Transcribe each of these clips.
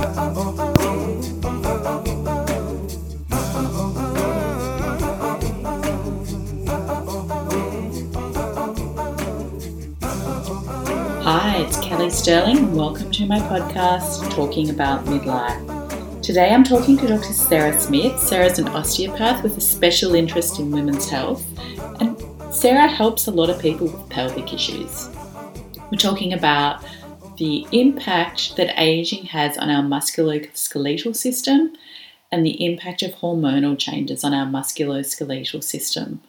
Hi, it's Kelly Sterling, and welcome to my podcast, Talking About Midlife. Today I'm talking to Dr. Sarah Smith. Sarah's an osteopath with a special interest in women's health, and Sarah helps a lot of people with pelvic issues. We're talking about the impact that aging has on our musculoskeletal system and the impact of hormonal changes on our musculoskeletal system.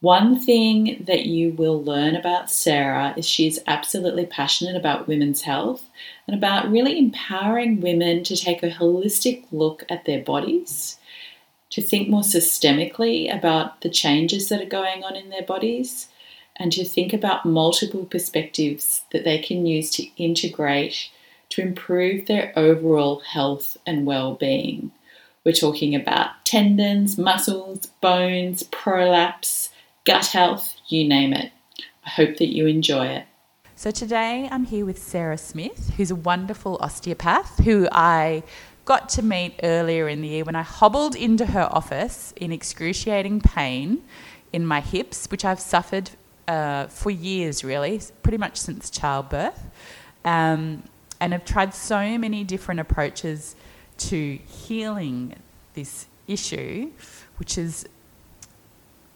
One thing that you will learn about Sarah is she's absolutely passionate about women's health and about really empowering women to take a holistic look at their bodies, to think more systemically about the changes that are going on in their bodies, and to think about multiple perspectives that they can use to integrate to improve their overall health and well being. We're talking about tendons, muscles, bones, prolapse gut health, you name it. I hope that you enjoy it. So today I'm here with Sarah Smith, who's a wonderful osteopath who I got to meet earlier in the year when I hobbled into her office in excruciating pain in my hips, which I've suffered uh, for years, really, pretty much since childbirth. Um, and I've tried so many different approaches to healing this issue, which is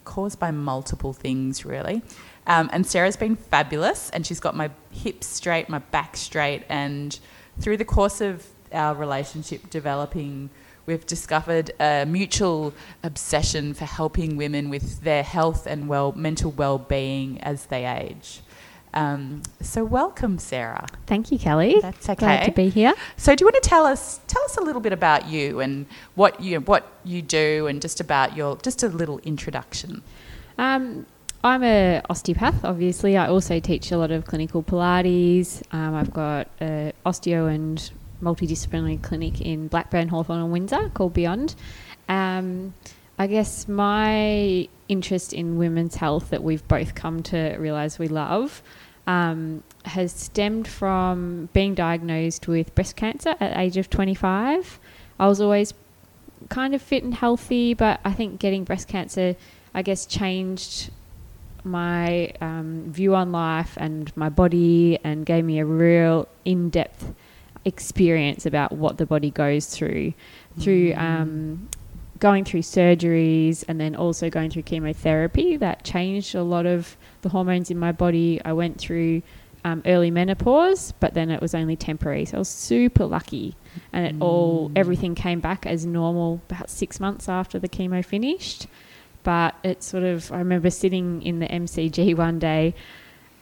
caused by multiple things, really. Um, and Sarah's been fabulous, and she's got my hips straight, my back straight, and through the course of our relationship developing, we've discovered a mutual obsession for helping women with their health and well mental well-being as they age. Um, so welcome, Sarah. Thank you, Kelly. That's okay. Glad to be here. So, do you want to tell us tell us a little bit about you and what you what you do, and just about your just a little introduction? Um, I'm a osteopath. Obviously, I also teach a lot of clinical Pilates. Um, I've got a osteo and multidisciplinary clinic in Blackburn, Hawthorn, and Windsor called Beyond. Um, I guess my interest in women's health that we've both come to realise we love um, has stemmed from being diagnosed with breast cancer at the age of 25. I was always kind of fit and healthy, but I think getting breast cancer, I guess, changed my um, view on life and my body and gave me a real in depth experience about what the body goes through through um, going through surgeries and then also going through chemotherapy that changed a lot of the hormones in my body. I went through um, early menopause, but then it was only temporary. So I was super lucky, and it all everything came back as normal about six months after the chemo finished. But it sort of I remember sitting in the MCG one day.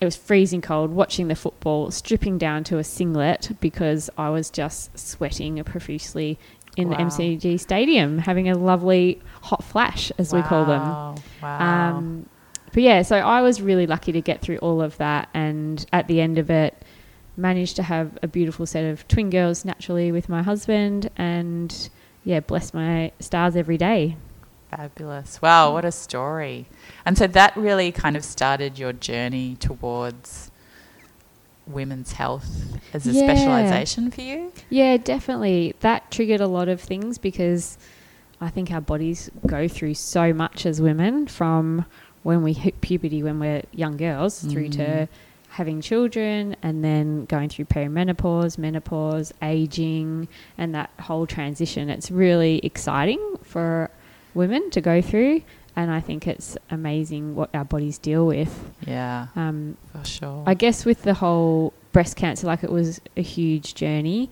It was freezing cold, watching the football, stripping down to a singlet because I was just sweating profusely in Wow. the MCG stadium, having a lovely hot flash, as we call them. Wow. Wow. Um, but yeah, so I was really lucky to get through all of that, and at the end of it, managed to have a beautiful set of twin girls naturally with my husband, and yeah, bless my stars every day. Fabulous. Wow, what a story. And so that really kind of started your journey towards women's health as a Yeah. specialization for you? Yeah, definitely. That triggered a lot of things because I think our bodies go through so much as women from when we hit puberty when we're young girls through to mm. having children and then going through perimenopause, menopause, aging, and that whole transition. It's really exciting for women to go through. And I think it's amazing what our bodies deal with. Yeah, Um, for sure. I guess with the whole breast cancer, like it was a huge journey.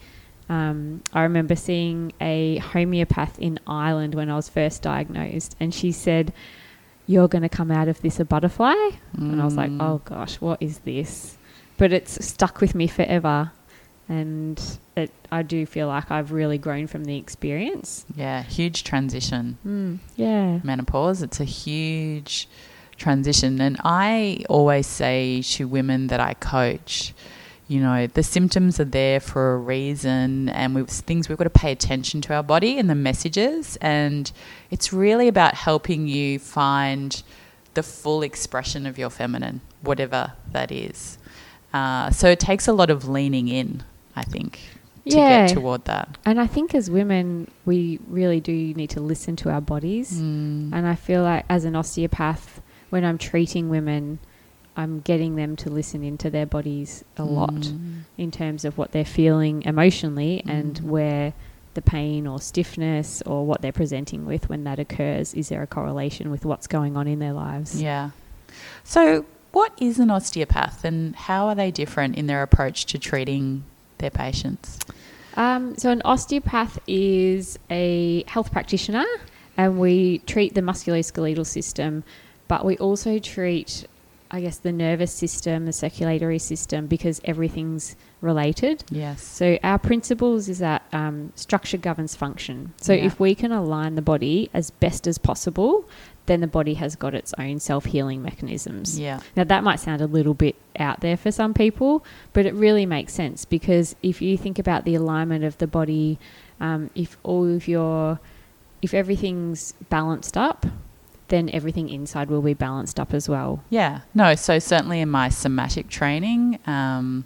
Um, I remember seeing a homeopath in Ireland when I was first diagnosed, and she said, You're going to come out of this a butterfly. And I was like, Mm. Oh gosh, what is this? But it's stuck with me forever. And it, I do feel like I've really grown from the experience. yeah, huge transition. Mm, yeah. menopause. It's a huge transition. And I always say to women that I coach, you know, the symptoms are there for a reason, and we things we've got to pay attention to our body and the messages. And it's really about helping you find the full expression of your feminine, whatever that is. Uh, so it takes a lot of leaning in, I think. to Yeah. get toward that. And I think as women, we really do need to listen to our bodies. Mm. And I feel like as an osteopath, when I'm treating women, I'm getting them to listen into their bodies a lot Mm. in terms of what they're feeling emotionally and Mm. where the pain or stiffness or what they're presenting with when that occurs. Is there a correlation with what's going on in their lives? Yeah. So, what is an osteopath and how are they different in their approach to treating their patients? Um, so, an osteopath is a health practitioner, and we treat the musculoskeletal system, but we also treat, I guess, the nervous system, the circulatory system, because everything's related. Yes. So, our principles is that um, structure governs function. So, Yeah. if we can align the body as best as possible, then the body has got its own self healing mechanisms. Yeah. Now, that might sound a little bit out there for some people, but it really makes sense because if you think about the alignment of the body, um, if all of your, if everything's balanced up, then everything inside will be balanced up as well. Yeah. No, so certainly in my somatic training, um,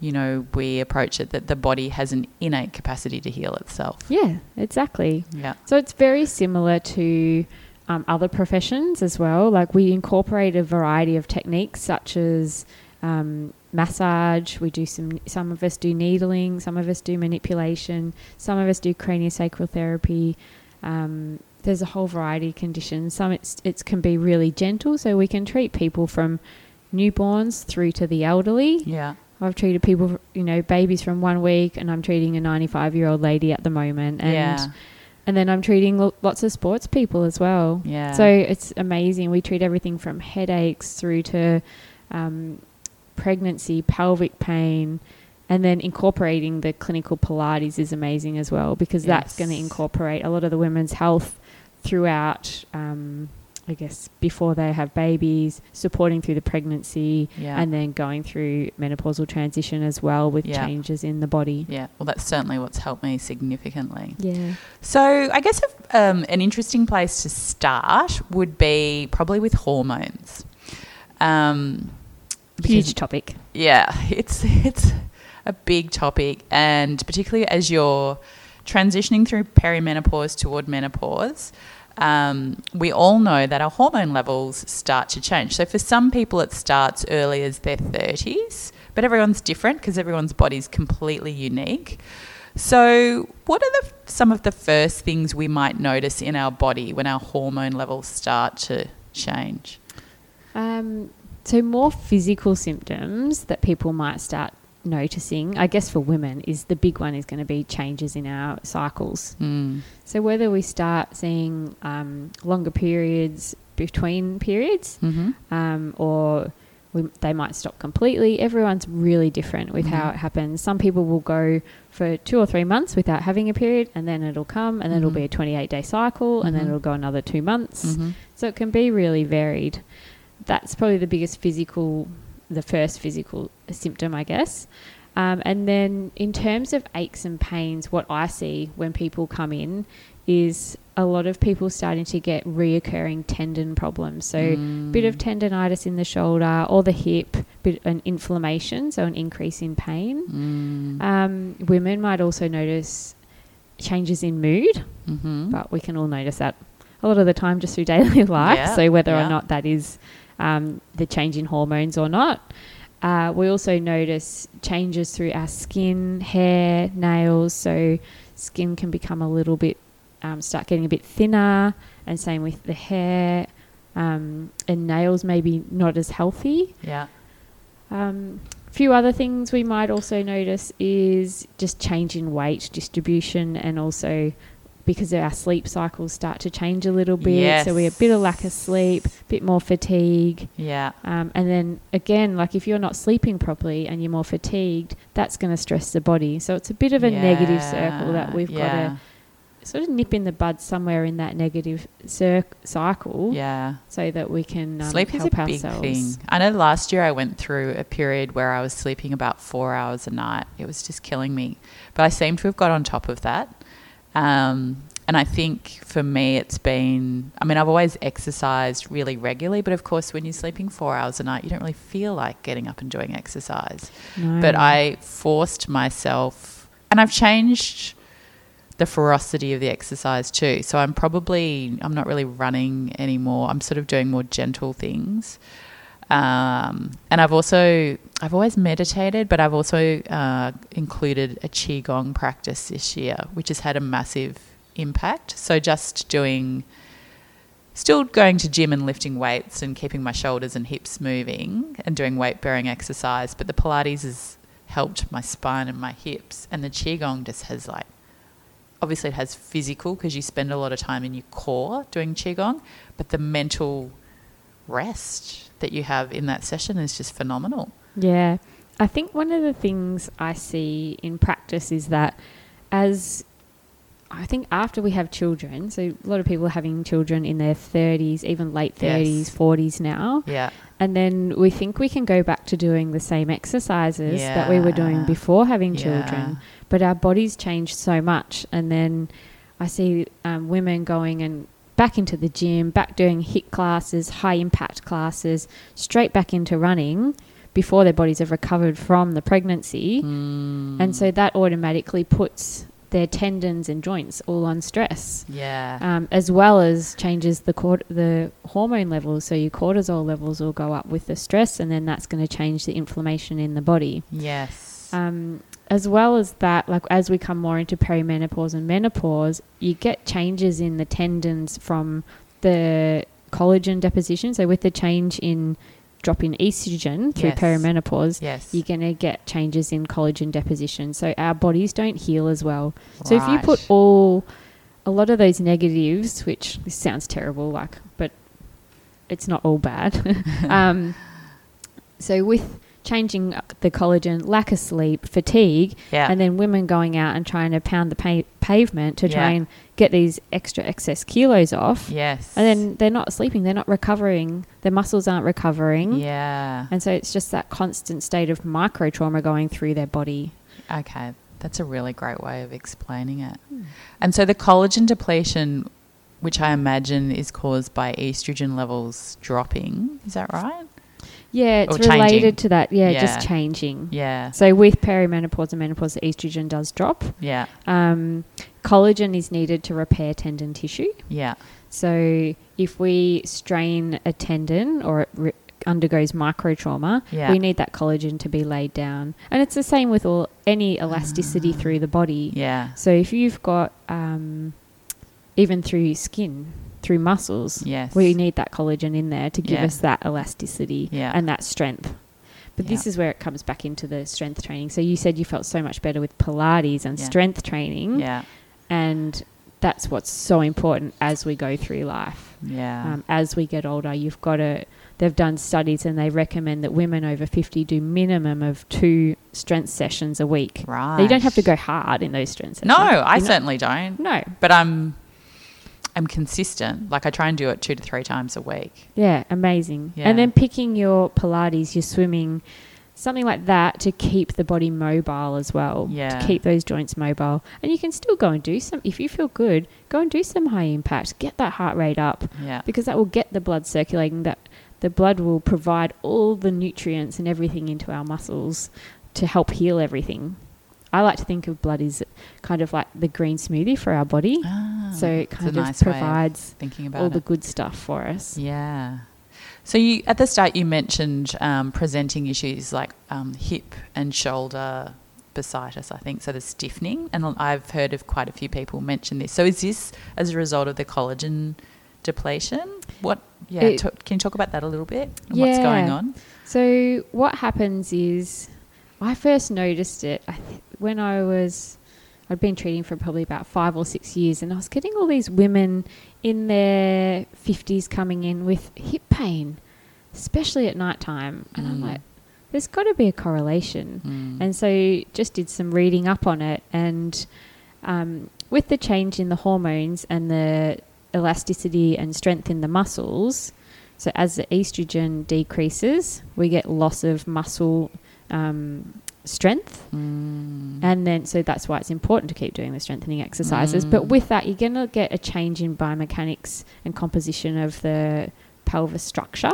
you know, we approach it that the body has an innate capacity to heal itself. Yeah, exactly. Yeah. So it's very similar to um, other professions as well. Like we incorporate a variety of techniques such as um, massage. We do some. Some of us do needling. Some of us do manipulation. Some of us do craniosacral therapy. Um, there's a whole variety of conditions. Some it's it can be really gentle, so we can treat people from newborns through to the elderly. Yeah. I've treated people, you know, babies from one week, and I'm treating a 95 year old lady at the moment. And yeah. And then I'm treating lo- lots of sports people as well. Yeah. So it's amazing. We treat everything from headaches through to um, pregnancy, pelvic pain, and then incorporating the clinical Pilates is amazing as well because that's going to incorporate a lot of the women's health throughout. Um, I guess before they have babies, supporting through the pregnancy, yeah. and then going through menopausal transition as well with Yeah. changes in the body. yeah. Well, that's certainly what's helped me significantly. Yeah. So, I guess if, um, an interesting place to start would be probably with hormones. Um, Huge topic. Yeah, it's it's a big topic, and particularly as you're transitioning through perimenopause toward menopause, um, we all know that our hormone levels start to change. So for some people, it starts early as their thirties, but everyone's different because everyone's body's completely unique. So, what are the, some of the first things we might notice in our body when our hormone levels start to change? Um, so more physical symptoms that people might start noticing, I guess for women, is the big one is going to be changes in our cycles. Mm. So whether we start seeing um, longer periods between periods, hmm um, or we, they might stop completely. Everyone's really different with how Mhm. it happens. Some people will go for two or three months without having a period, and then it'll come, and then Mhm. it'll be a 28 day cycle, and then Mhm. it'll go another two months. hmm So it can be really varied. That's probably the biggest physical, the first physical symptom, I guess. Um, and then in terms of aches and pains, what I see when people come in is a lot of people starting to get reoccurring tendon problems. So Mm. bit of tendonitis in the shoulder or the hip, bit an inflammation, so an increase in pain. Mm. Um, women might also notice changes in mood hmm but we can all notice that a lot of the time just through daily life. Yeah, so whether yeah. or not that is um, the change in hormones or not. Uh, we also notice changes through our skin, hair, nails. So skin can become a little bit, um, start getting a bit thinner, and same with the hair. Um, and nails maybe not as healthy. Yeah. Um, a few other things we might also notice is just change in weight distribution and also because our sleep cycles start to change a little bit. So we have a bit of lack of sleep, a bit more fatigue. Yeah. Um, and then again, like if you're not sleeping properly and you're more fatigued, that's going to stress the body. So it's a bit of a negative circle that we've yeah, got to sort of nip in the bud somewhere in that negative cir- cycle Yeah. so that we can um, Sleep is a big ourselves. thing. I know last year I went through a period where I was sleeping about four hours a night. It was just killing me. But I seem to have got on top of that. Um, and I think for me, it's been, I mean, I've always exercised really regularly, but of course, when you're sleeping four hours a night, you don't really feel like getting up and doing exercise. No. But I forced myself and I've changed the ferocity of the exercise too. So I'm probably I'm not really running anymore. I'm sort of doing more gentle things. Um, and I've also I've always meditated, but I've also uh, included a qigong practice this year, which has had a massive impact. So just doing, still going to gym and lifting weights and keeping my shoulders and hips moving and doing weight bearing exercise, but the Pilates has helped my spine and my hips, and the qigong just has like obviously it has physical because you spend a lot of time in your core doing qigong, but the mental rest that you have in that session is just phenomenal. Yeah. I think one of the things I see in practice is that as I think after we have children, so a lot of people are having children in their 30s, even late 30s, Yes. 40s now. Yeah. And then we think we can go back to doing the same exercises that we were doing before having Yeah. children. But our bodies change so much. And then I see um, women going and back into the gym, back doing HIIT classes, high impact classes, straight back into running before their bodies have recovered from the pregnancy. Mm. And so that automatically puts their tendons and joints all on stress Yeah. um, as well as changes the cort- the hormone levels. So your cortisol levels will go up with the stress, and then that's going to change the inflammation in the body. yes. Um, as well as that, like as we come more into perimenopause and menopause, you get changes in the tendons from the collagen deposition. So with the change in drop in estrogen through Yes. perimenopause, yes. you're going to get changes in collagen deposition. So our bodies don't heal as well. So if you put all a lot of those negatives, which this sounds terrible, like, but it's not all bad. um, so with changing the collagen, lack of sleep, fatigue, yeah. and then women going out and trying to pound the pa- pavement to try and get these extra excess kilos off, yes. and then they're not sleeping, they're not recovering, their muscles aren't recovering. Yeah. And so it's just that constant state of micro trauma going through their body. Okay, that's a really great way of explaining it. Hmm. And so the collagen depletion, which I imagine is caused by estrogen levels dropping, is that right? Yeah, it's Or changing. related to that. Yeah, Yeah. just changing. Yeah. So with perimenopause and menopause, the estrogen does drop. Yeah. Um, collagen is needed to repair tendon tissue. Yeah. So if we strain a tendon or it re- undergoes micro trauma, Yeah. we need that collagen to be laid down. And it's the same with all any elasticity through the body. Yeah. So if you've got um, even through skin, through muscles, Yes. we need that collagen in there to give Yeah. us that elasticity Yeah. and that strength. But this is where it comes back into the strength training. So you said you felt so much better with Pilates and Yeah. strength training, Yeah. and that's what's so important as we go through life. Yeah. Um, as we get older, you've got to. They've done studies and they recommend that women over 50 do minimum of two strength sessions a week. right. Now, you don't have to go hard in those strength sessions. No, I You're not- certainly don't. No. But I'm I'm consistent. Like I try and do it two to three times a week. Yeah, amazing. Yeah. And then picking your Pilates, your swimming, something like that to keep the body mobile as well. Yeah. To keep those joints mobile. And you can still go and do some, if you feel good, go and do some high impact. Get that heart rate up Yeah. because that will get the blood circulating. That the blood will provide all the nutrients and everything into our muscles to help heal everything. I like to think of blood as kind of like the green smoothie for our body. Ah, so it kind of nice of provides thinking about all it. the good stuff for us. Yeah. So you at the start you mentioned um, presenting issues like um, hip and shoulder bursitis, I think. So the stiffening, and I've heard of quite a few people mention this. So is this as a result of the collagen depletion? What? Yeah. It- ta- can you talk about that a little bit? And What's going Yeah. on? So what happens is, I first noticed it I th- when I was, I'd been treating for probably about five or six years, and I was getting all these women in their fifties coming in with hip pain, especially at night time, and I'm Mm. like, there's got to be a correlation. Mm. And so just did some reading up on it. And um, with the change in the hormones and the elasticity and strength in the muscles, so as the estrogen decreases, we get loss of muscle um, strength. Mm. And then, so that's why it's important to keep doing the strengthening exercises. But Mm. with that, you're going to get a change in biomechanics and composition of the pelvis structure.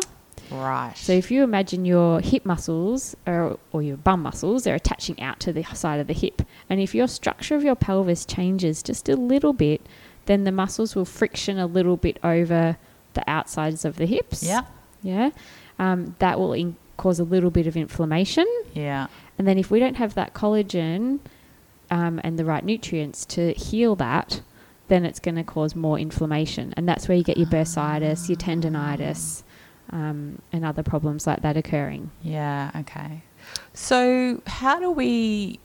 Right. So if you imagine your hip muscles or, or your bum muscles, they're attaching out to the side of the hip. And if your structure of your pelvis changes just a little bit, then the muscles will friction a little bit over the outsides of the hips. yeah. Yeah. Um, that will in- cause a little bit of inflammation. Yeah. And then if we don't have that collagen um, and the right nutrients to heal that, then it's going to cause more inflammation. And that's where you get your bursitis, your tendonitis, um, and other problems like that occurring. Yeah, okay. So, how do we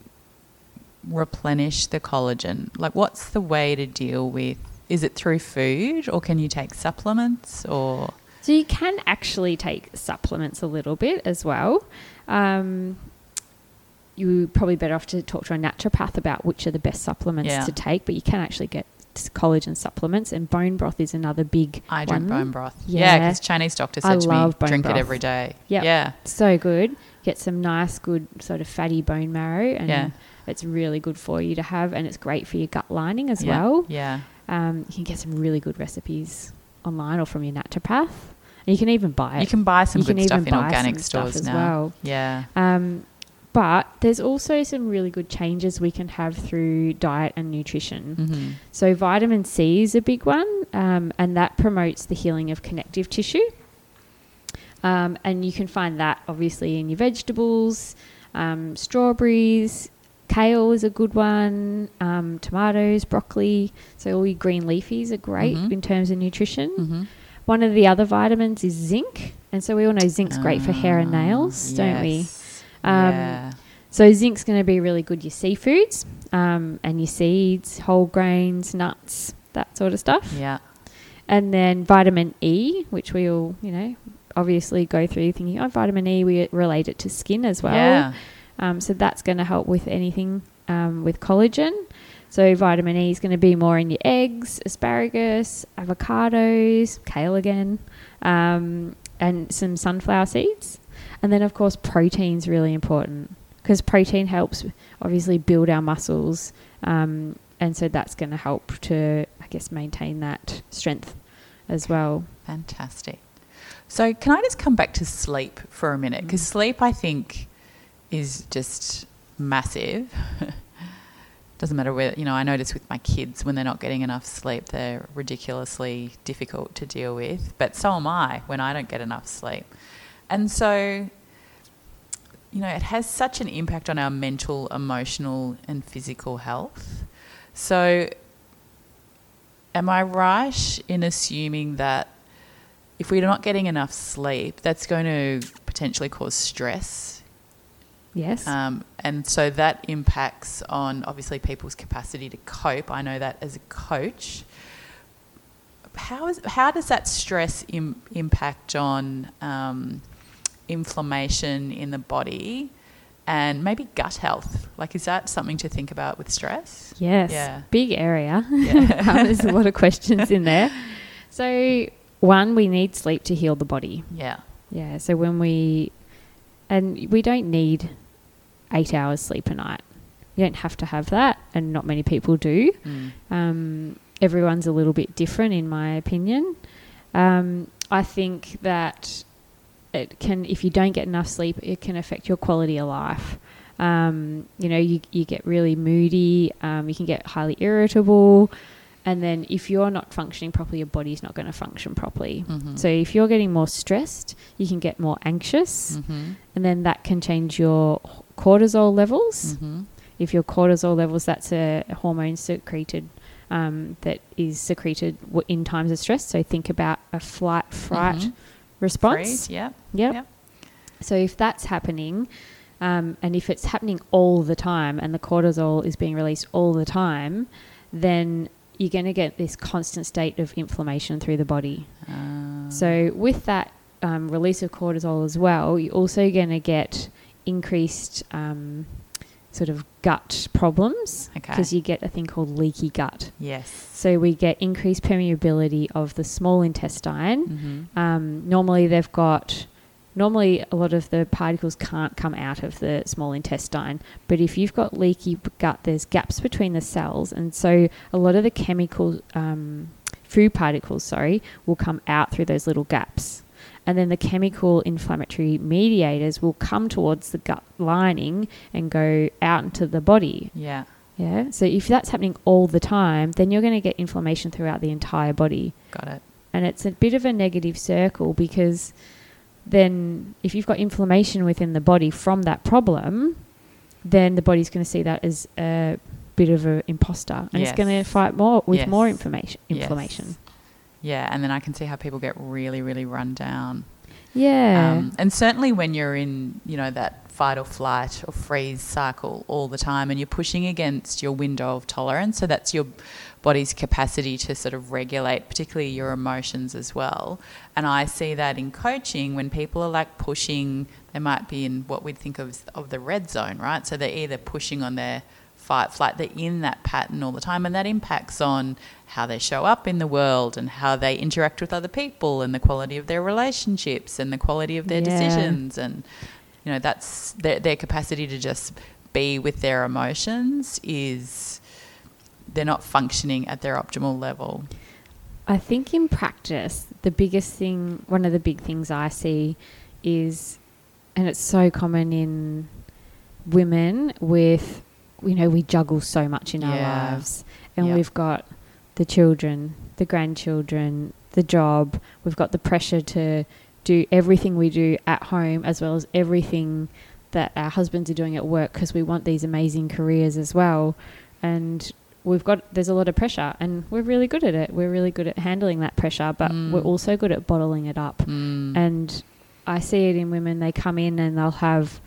replenish the collagen? Like, what's the way to deal with? Is it through food, or can you take supplements, or So you can actually take supplements a little bit as well. Um, you're probably better off to talk to a naturopath about which are the best supplements Yeah. to take, but you can actually get collagen supplements, and bone broth is another big I drink one. bone broth? Yeah. Yeah, because Chinese doctor I said to me, love bone drink broth. it every day. Yep. Yeah, So good. Get some nice, good sort of fatty bone marrow, and Yeah. it's really good for you to have, and it's great for your gut lining as yeah. well. Yeah, Um, you can get some really good recipes online or from your naturopath, and you can even buy it. you can buy some You good stuff in organic stores as now. well. Yeah, Um, but there's also some really good changes we can have through diet and nutrition. hmm So, vitamin C is a big one, um, and that promotes the healing of connective tissue. Um, and you can find that obviously in your vegetables, um, strawberries, kale is a good one, um, tomatoes, broccoli. So, all your green leafies are great Mhm. in terms of nutrition. hmm One of the other vitamins is zinc. And so, we all know zinc's great for hair and nails, don't we? Um, yeah. So zinc's going to be really good your seafoods um, and your seeds, whole grains, nuts, that sort of stuff. Yeah. And then vitamin E, which we all, you know, obviously go through thinking, oh, vitamin E, we relate it to skin as well. Yeah. Um, so that's going to help with anything um, with collagen. So vitamin E is going to be more in your eggs, asparagus, avocados, kale again, um, and some sunflower seeds. And then, of course, protein's really important because protein helps obviously build our muscles. Um, and so that's going to help to, I guess, maintain that strength as well. Fantastic. So, can I just come back to sleep for a minute? Because sleep, I think, is just massive. Doesn't matter where, you know, I notice with my kids when they're not getting enough sleep, they're ridiculously difficult to deal with. But so am I when I don't get enough sleep. And so, you know, it has such an impact on our mental, emotional, and physical health. So, am I right in assuming that if we're not getting enough sleep, that's going to potentially cause stress? Yes. Um, and so that impacts on obviously people's capacity to cope. I know that as a coach. How, is, how does that stress Im- impact on um, inflammation in the body and maybe gut health? Like, is that something to think about with stress? Yes. Yeah. Big area. Yeah. Um, There's a lot of questions in there. So, one, we need sleep to heal the body. Yeah. Yeah. So, when we, and we don't need eight hours sleep a night. You don't have to have that, and not many people do. Mm. Um, everyone's a little bit different, in my opinion. Um, I think that it can, if you don't get enough sleep, it can affect your quality of life. Um, you know, you, you get really moody, um, you can get highly irritable, and then if you're not functioning properly, your body's not going to function properly. Mhm. So if you're getting more stressed, you can get more anxious, Mhm. and then that can change your cortisol levels Mhm. if your cortisol levels, that's a hormone secreted um, that is secreted in times of stress. So think about a flight fright Mhm. Response. Freeze, Yeah. Yep. Yep. So if that's happening, um, and if it's happening all the time, and the cortisol is being released all the time, then you're going to get this constant state of inflammation through the body. Um, So with that um, release of cortisol as well, you're also going to get increased um, sort of gut problems Okay. because you get a thing called leaky gut. yes. So we get increased permeability of the small intestine. Mhm. Um, normally they've got. Normally, a lot of the particles can't come out of the small intestine, but if you've got leaky gut, there's gaps between the cells, and so a lot of the chemical um, food particles, sorry, will come out through those little gaps. And then the chemical inflammatory mediators will come towards the gut lining and go out into the body. Yeah. Yeah. So if that's happening all the time, then you're going to get inflammation throughout the entire body. Got it. And it's a bit of a negative circle because then if you've got inflammation within the body from that problem, then the body's going to see that as a bit of an imposter and it's going to fight more with Yes. more information Yes. Yeah, and then I can see how people get really, really run down. Yeah. Um, and certainly when you're in, you know, that fight or flight or freeze cycle all the time and you're pushing against your window of tolerance, so that's your body's capacity to sort of regulate, particularly your emotions as well. And I see that in coaching when people are like pushing, they might be in what we'd think of of the red zone, right? So they're either pushing on their fight, flight, they're in that pattern all the time, and that impacts on how they show up in the world and how they interact with other people and the quality of their relationships and the quality of their Yeah. decisions and you know that's their, their capacity to just be with their emotions is they're not functioning at their optimal level I think in practice, the biggest thing, one of the big things I see is, and it's so common in women with, you know, we juggle so much in our lives. And Yeah. we've got the children, the grandchildren, the job, we've got the pressure to do everything we do at home as well as everything that our husbands are doing at work because we want these amazing careers as well. And we've got there's a lot of pressure and we're really good at it. We're really good at handling that pressure, but Mm. we're also good at bottling it up. mm. And I see it in women. They come in and they'll have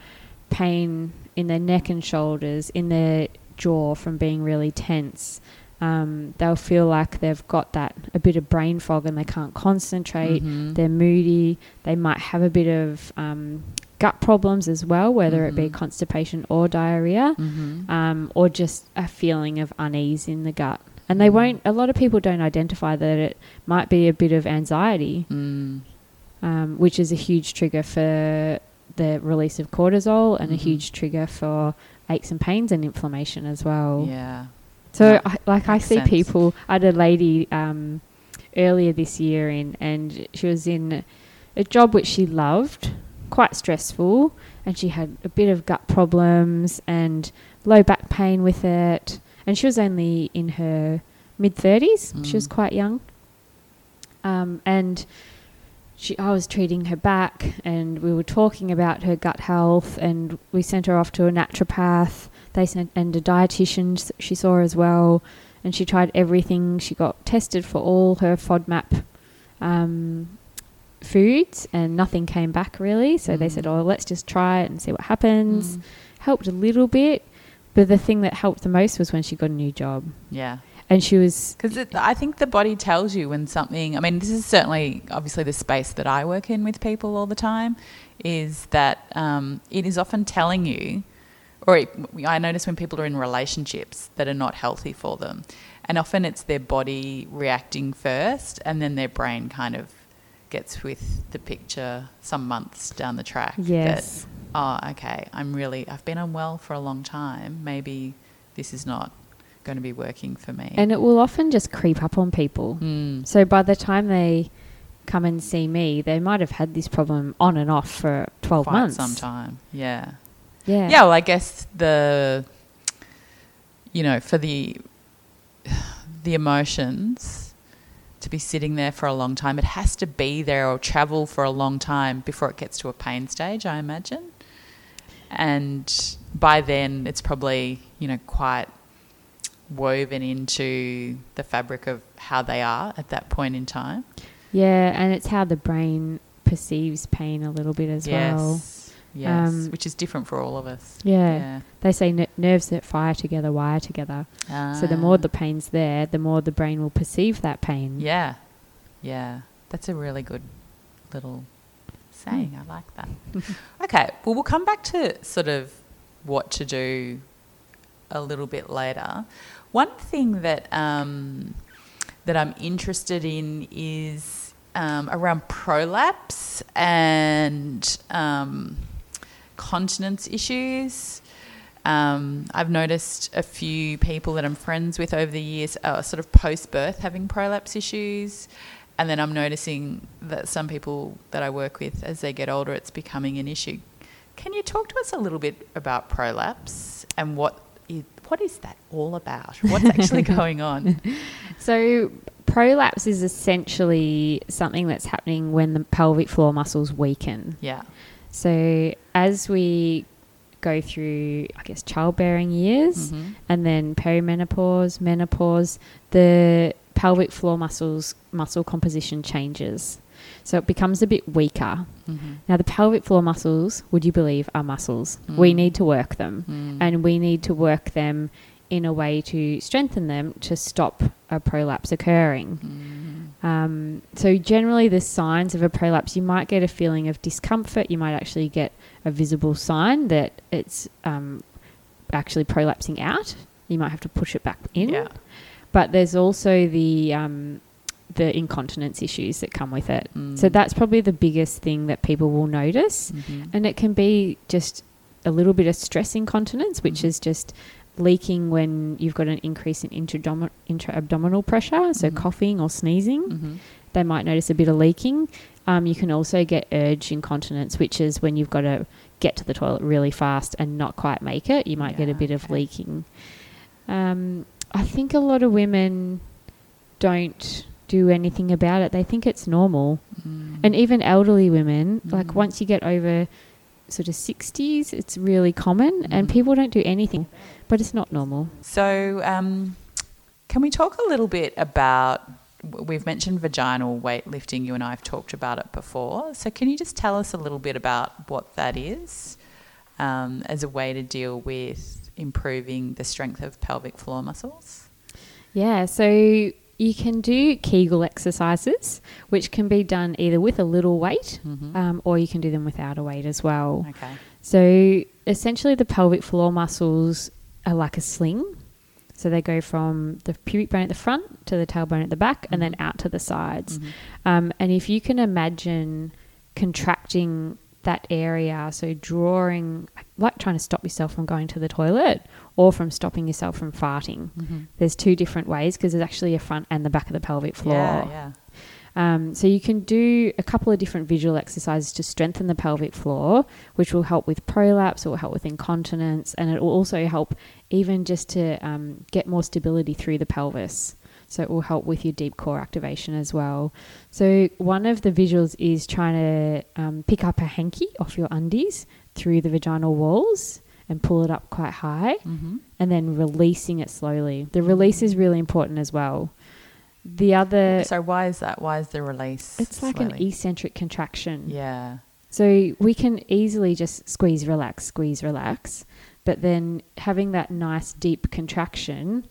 pain in their neck and shoulders, in their jaw from being really tense. Um, they'll feel like they've got that a bit of brain fog and they can't concentrate. Mhm. They're moody. They might have a bit of um, gut problems as well, whether it be Mhm. constipation or diarrhea Mhm. um, or just a feeling of unease in the gut. And they Mm. won't, a lot of people don't identify that it might be a bit of anxiety, Mm. um, which is a huge trigger for the release of cortisol and a Mhm. huge trigger for aches and pains and inflammation as well. yeah So, I, like, I see sense. people, I had a lady um, earlier this year in, and she was in a job which she loved, quite stressful, and she had a bit of gut problems and low back pain with it. And she was only in her mid 30s, she was Mm. quite young. Um, and she, I was treating her back, and we were talking about her gut health, and we sent her off to a naturopath. They sent and a dietitian she saw as well, and she tried everything. She got tested for all her FODMAP um, foods, and nothing came back really. So they Mm. said, "Oh, let's just try it and see what happens." Mm. Helped a little bit, but the thing that helped the most was when she got a new job, yeah and she was Because I think the body tells you when something, I mean, this is certainly obviously the space that I work in with people all the time, is that um, it is often telling you, or it, I notice when people are in relationships that are not healthy for them. And often it's their body reacting first, and then their brain kind of gets with the picture some months down the track. that, yes. oh, okay, I'm really, I've been unwell for a long time. Maybe this is not going to be working for me. And it will often just creep up on people. Mm. So by the time they come and see me, they might have had this problem on and off for 12 quite months. some time. Yeah. Yeah. yeah. Well, I guess the, you know, for the, the emotions to be sitting there for a long time, it has to be there or travel for a long time before it gets to a pain stage, I imagine. And by then, it's probably, you know, quite woven into the fabric of how they are at that point in time. Yeah, and it's how the brain perceives pain a little bit as well. yes. Yes. Um, which is different for all of us. Yeah. yeah. They say n- nerves that fire together wire together. So the more Ah. the pain's there, the more the brain will perceive that pain. Yeah. Yeah. That's a really good little saying. I like that. okay. Well, we'll come back to sort of what to do a little bit later. One thing that um, that I'm interested in is um, around prolapse and um, continence issues. Um, I've noticed a few people that I'm friends with over the years are sort of post birth having prolapse issues. and then I'm noticing that some people that I work with, as they get older, it's becoming an issue. Can you talk to us a little bit about prolapse and what what is that all about? What's actually going on? So, prolapse is essentially something that's happening when the pelvic floor muscles weaken. Yeah. So, as we go through, I guess, childbearing years Mhm. and then perimenopause, menopause, the pelvic floor muscles muscle composition changes. So it becomes a bit weaker. Mhm. Now, the pelvic floor muscles, would you believe, are muscles. We Mm. need to work them, Mm. and we need to work them in a way to strengthen them to stop a prolapse occurring. Mm. Um, so, generally, the signs of a prolapse, you might get a feeling of discomfort. You might actually get a visible sign that it's um, actually prolapsing out. You might have to push it back in. Yeah. But there's also the um, the incontinence issues that come with it. So Mm. that's probably the biggest thing that people will notice. Mhm. And it can be just a little bit of stress incontinence, which Mhm. is just leaking when you've got an increase in intra intra-abdominal pressure, so Mhm. coughing or sneezing. Mhm. They might notice a bit of leaking. Um, you can also get urge incontinence, which is when you've got to get to the toilet really fast and not quite make it. You might get a Yeah, bit of okay. leaking. Um, I think a lot of women don't do anything about it. They think it's normal. Mm. And even elderly women, like Mhm. once you get over sort of 60s, it's really common and Mhm. people don't do anything, but it's not normal. So, um, can we talk a little bit about? We've mentioned vaginal weightlifting. You and I have talked about it before. So, can you just tell us a little bit about what that is um, as a way to deal with improving the strength of pelvic floor muscles? Yeah, so you can do Kegel exercises, which can be done either with a little weight Mhm. um, or you can do them without a weight as well. Okay. So essentially, the pelvic floor muscles are like a sling. So they go from the pubic bone at the front to the tailbone at the back and then Mhm. out to the sides. Mhm. Um, and if you can imagine contracting that area, so drawing, like trying to stop yourself from going to the toilet or from stopping yourself from farting. Mhm. There's two different ways because there's actually a front and the back of the pelvic floor. Yeah, yeah. Um, so you can do a couple of different visual exercises to strengthen the pelvic floor, which will help with prolapse, it will help with incontinence, and it will also help even just to um, get more stability through the pelvis. So it will help with your deep core activation as well. So one of the visuals is trying to um, pick up a hanky off your undies through the vaginal walls and pull it up quite high Mhm. and then releasing it slowly. The release is really important as well. The other So, why is that? Why is the release? it's like an eccentric contraction. Yeah. So we can easily just squeeze, relax, squeeze, relax. But then having that nice deep contraction,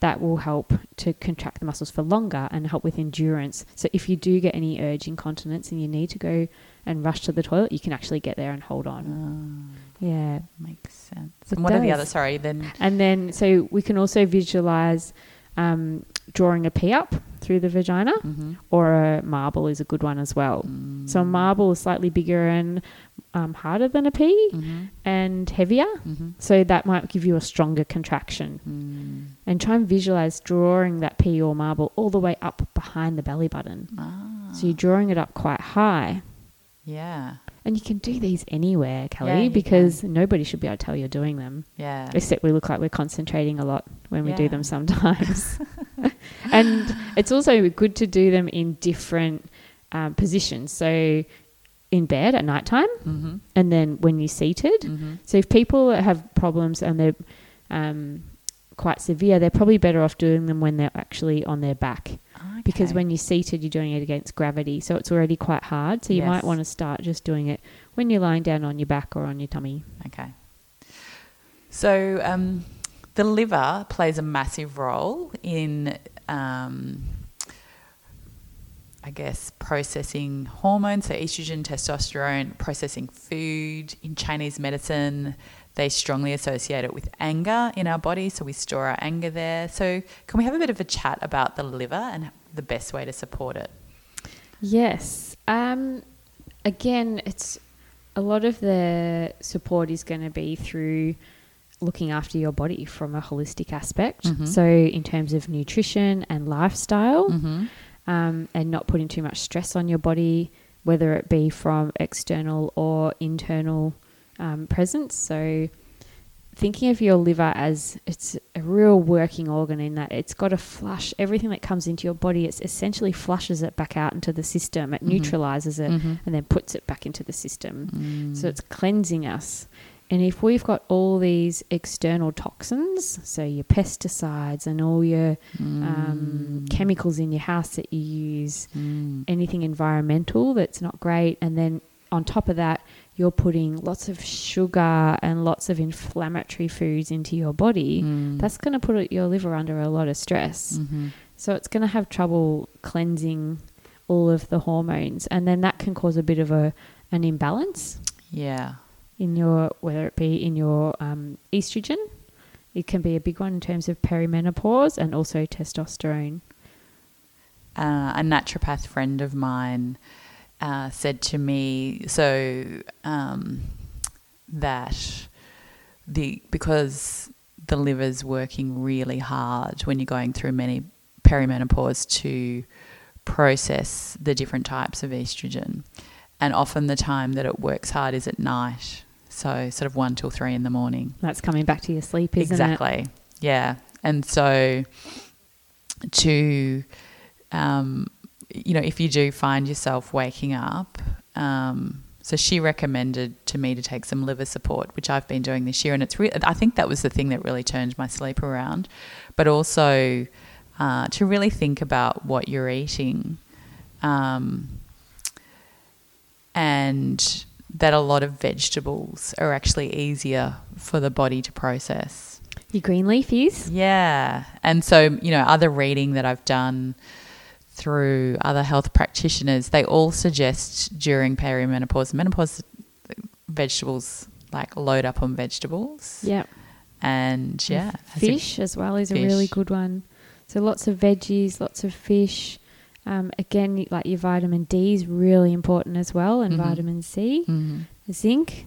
that will help to contract the muscles for longer and help with endurance. So if you do get any urge incontinence and you need to go and rush to the toilet, you can actually get there and hold on. Oh, Yeah. makes sense. It and what are the other? Sorry, then. And then, so we can also visualize um, drawing a pea up through the vagina, Mhm. or a marble is a good one as well. So a marble is slightly bigger and um, harder than a pea Mhm. and heavier. Mhm. So that might give you a stronger contraction. Mm. And try and visualize drawing that pea or marble all the way up behind the belly button. Ah. So you're drawing it up quite high. Yeah. And you can do these anywhere, Kelly, Yeah, because nobody should be able to tell you're doing them. Yeah. Except we look like we're concentrating a lot when we do them sometimes. and it's also good to do them in different um, positions. So in bed at nighttime, Mm-hmm. and then when you're seated. Mm-hmm. So if people have problems and they're um, quite severe, they're probably better off doing them when they're actually on their back. Because when you're seated, you're doing it against gravity, so it's already quite hard. So you Yes. might want to start just doing it when you're lying down on your back or on your tummy. Okay. So um, the liver plays a massive role in, um, I guess, processing hormones, so estrogen, testosterone, processing food. In Chinese medicine, they strongly associate it with anger in our body, so we store our anger there. So, can we have a bit of a chat about the liver and the best way to support it? Yes. Um, again, it's a lot of the support is going to be through looking after your body from a holistic aspect. Mhm. So, in terms of nutrition and lifestyle, Mm-hmm. um, and not putting too much stress on your body, whether it be from external or internal um, presence. So, thinking of your liver as it's a real working organ in that it's got to flush everything that comes into your body. It essentially flushes it back out into the system. It Mhm. neutralizes it Mhm. and then puts it back into the system. Mm. So it's cleansing us. And if we've got all these external toxins, so your pesticides and all your um, chemicals in your house that you use, Mm. anything environmental that's not great, and then on top of that, you're putting lots of sugar and lots of inflammatory foods into your body, Mm. that's going to put your liver under a lot of stress. Mhm. So it's going to have trouble cleansing all of the hormones, and then that can cause a bit of a an imbalance Yeah. in your whether it be in your um, estrogen. It can be a big one in terms of perimenopause and also testosterone. uh, a naturopath friend of mine uh, said to me, so um, that the because the liver's working really hard when you're going through many perimenopause to process the different types of estrogen, and often the time that it works hard is at night. So sort of one till three in the morning. That's coming back to your sleep, isn't it? exactly. Yeah. And so to, um, you know, if you do find yourself waking up, um, so she recommended to me to take some liver support, which I've been doing this year, and it's re- I think that was the thing that really turned my sleep around, but also uh, to really think about what you're eating, um, and that a lot of vegetables are actually easier for the body to process. Your green leafies. Yeah. And so, you know, other reading that I've done through other health practitioners, they all suggest during perimenopause and menopause vegetables like load up on vegetables. Yep. And yeah, a- Fish as well is a really good one. So lots of veggies, lots of fish. Um, again, like your vitamin D is really important as well, and Mhm. vitamin C, Mhm. zinc.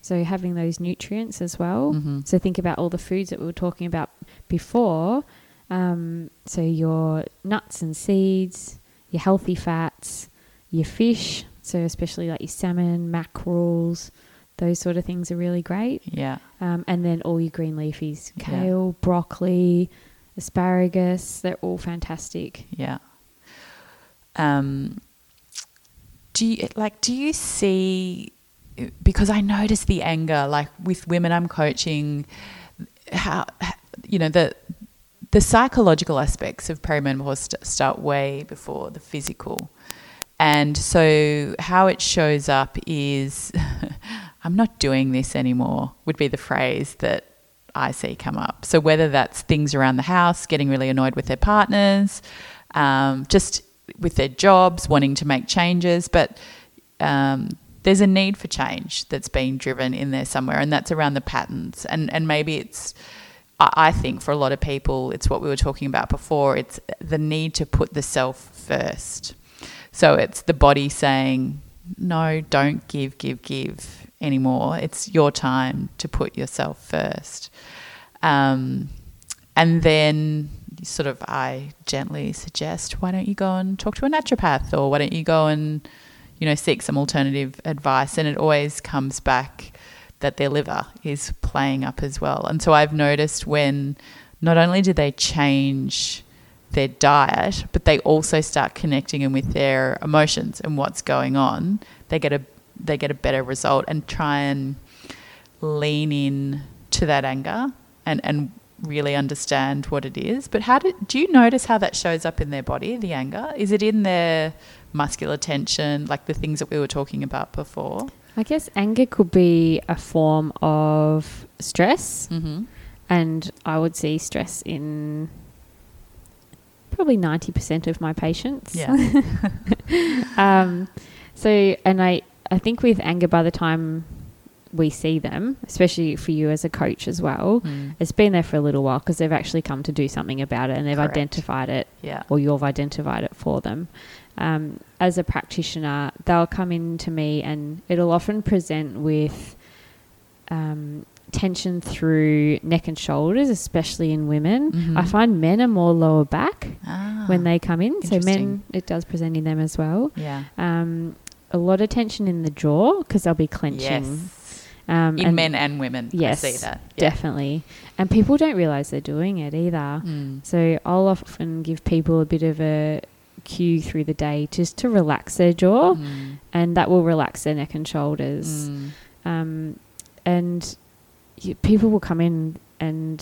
So having those nutrients as well. Mhm. So think about all the foods that we were talking about before. Um, so your nuts and seeds, your healthy fats, your fish. So especially like your salmon, mackerels, those sort of things are really great. Yeah. Um, and then all your green leafies, Yeah. kale, broccoli, asparagus. They're all fantastic. Yeah. Um, do you like? Do you see? Because I notice the anger, like with women I'm coaching, how you know the the psychological aspects of perimenopause st- start way before the physical, and so how it shows up is, "I'm not doing this anymore." Would be the phrase that I see come up. So whether that's things around the house, getting really annoyed with their partners, um, just with their jobs, wanting to make changes, but um, there's a need for change that's being driven in there somewhere, and that's around the patterns. And and maybe it's, I think for a lot of people, it's what we were talking about before. It's the need to put the self first. So it's the body saying, no, don't give, give, give anymore. It's your time to put yourself first. Um, and then sort of I gently suggest, why don't you go and talk to a naturopath or why don't you go and, you know, seek some alternative advice? And it always comes back that their liver is playing up as well. And so I've noticed when not only do they change their diet, but they also start connecting in with their emotions and what's going on, they get a they get a better result and try and lean in to that anger and, and really understand what it is. But how do, do you notice how that shows up in their body, the anger? Is it in their muscular tension, like the things that we were talking about before? I guess anger could be a form of stress, Mm-hmm. and I would see stress in probably 90% of my patients. Yeah. um, so, and I, I think with anger, by the time we see them, especially for you as a coach as well, Mm. it's been there for a little while because they've actually come to do something about it and they've Correct. identified it Yeah. or you've identified it for them. Um, as a practitioner, they'll come in to me and it'll often present with um, tension through neck and shoulders, especially in women. Mhm. I find men are more lower back. Ah. when they come in. So men, it does present in them as well. Yeah. Um, a lot of tension in the jaw because they'll be clenching. Yes. Um, In and men and women. Yes, I see that. Yeah. definitely. And people don't realize they're doing it either. Mm. So I'll often give people a bit of a cue through the day just to relax their jaw, Mm. and that will relax their neck and shoulders. Mm. Um, and you, people will come in and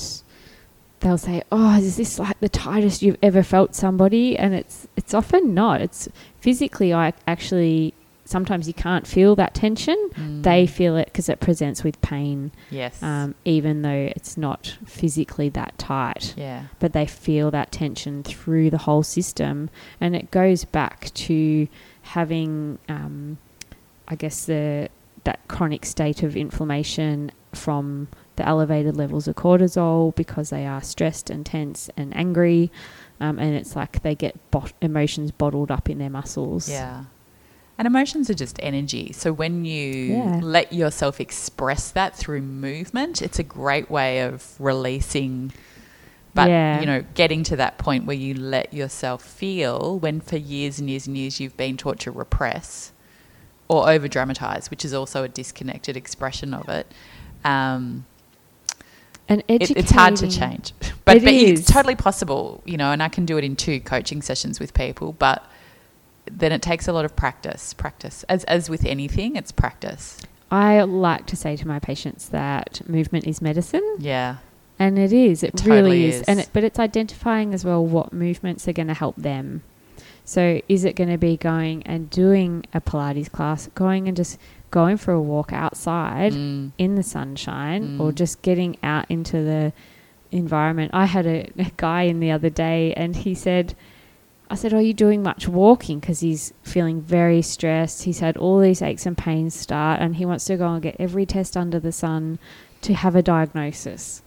they'll say, "Oh, is this like the tightest you've ever felt somebody?" And it's it's often not. It's physically, I actually sometimes you can't feel that tension. Mm. They feel it because it presents with pain, Yes. um, even though it's not physically that tight. yeah. But they feel that tension through the whole system, and it goes back to having, um, I guess, the that chronic state of inflammation from the elevated levels of cortisol because they are stressed and tense and angry, um, and it's like they get bot- emotions bottled up in their muscles. Yeah. And emotions are just energy. So when you Yeah. let yourself express that through movement, it's a great way of releasing. But, Yeah. you know, getting to that point where you let yourself feel when for years and years and years you've been taught to repress or over dramatize, which is also a disconnected expression of it. Um, and it, it's hard to change. But, It but is. it's totally possible, you know, and I can do it in two coaching sessions with people, but then it takes a lot of practice. Practice. As, as with anything, it's practice. I like to say to my patients that movement is medicine. Yeah. And it is. It, It totally really is. is. And it, but it's identifying as well what movements are going to help them. So is it going to be going and doing a Pilates class, going and just going for a walk outside Mm. in the sunshine, or Mm. just getting out into the environment? I had a, a guy in the other day, and he said. I said, Are you doing much walking? Because he's feeling very stressed. He's had all these aches and pains start, and he wants to go and get every test under the sun to have a diagnosis.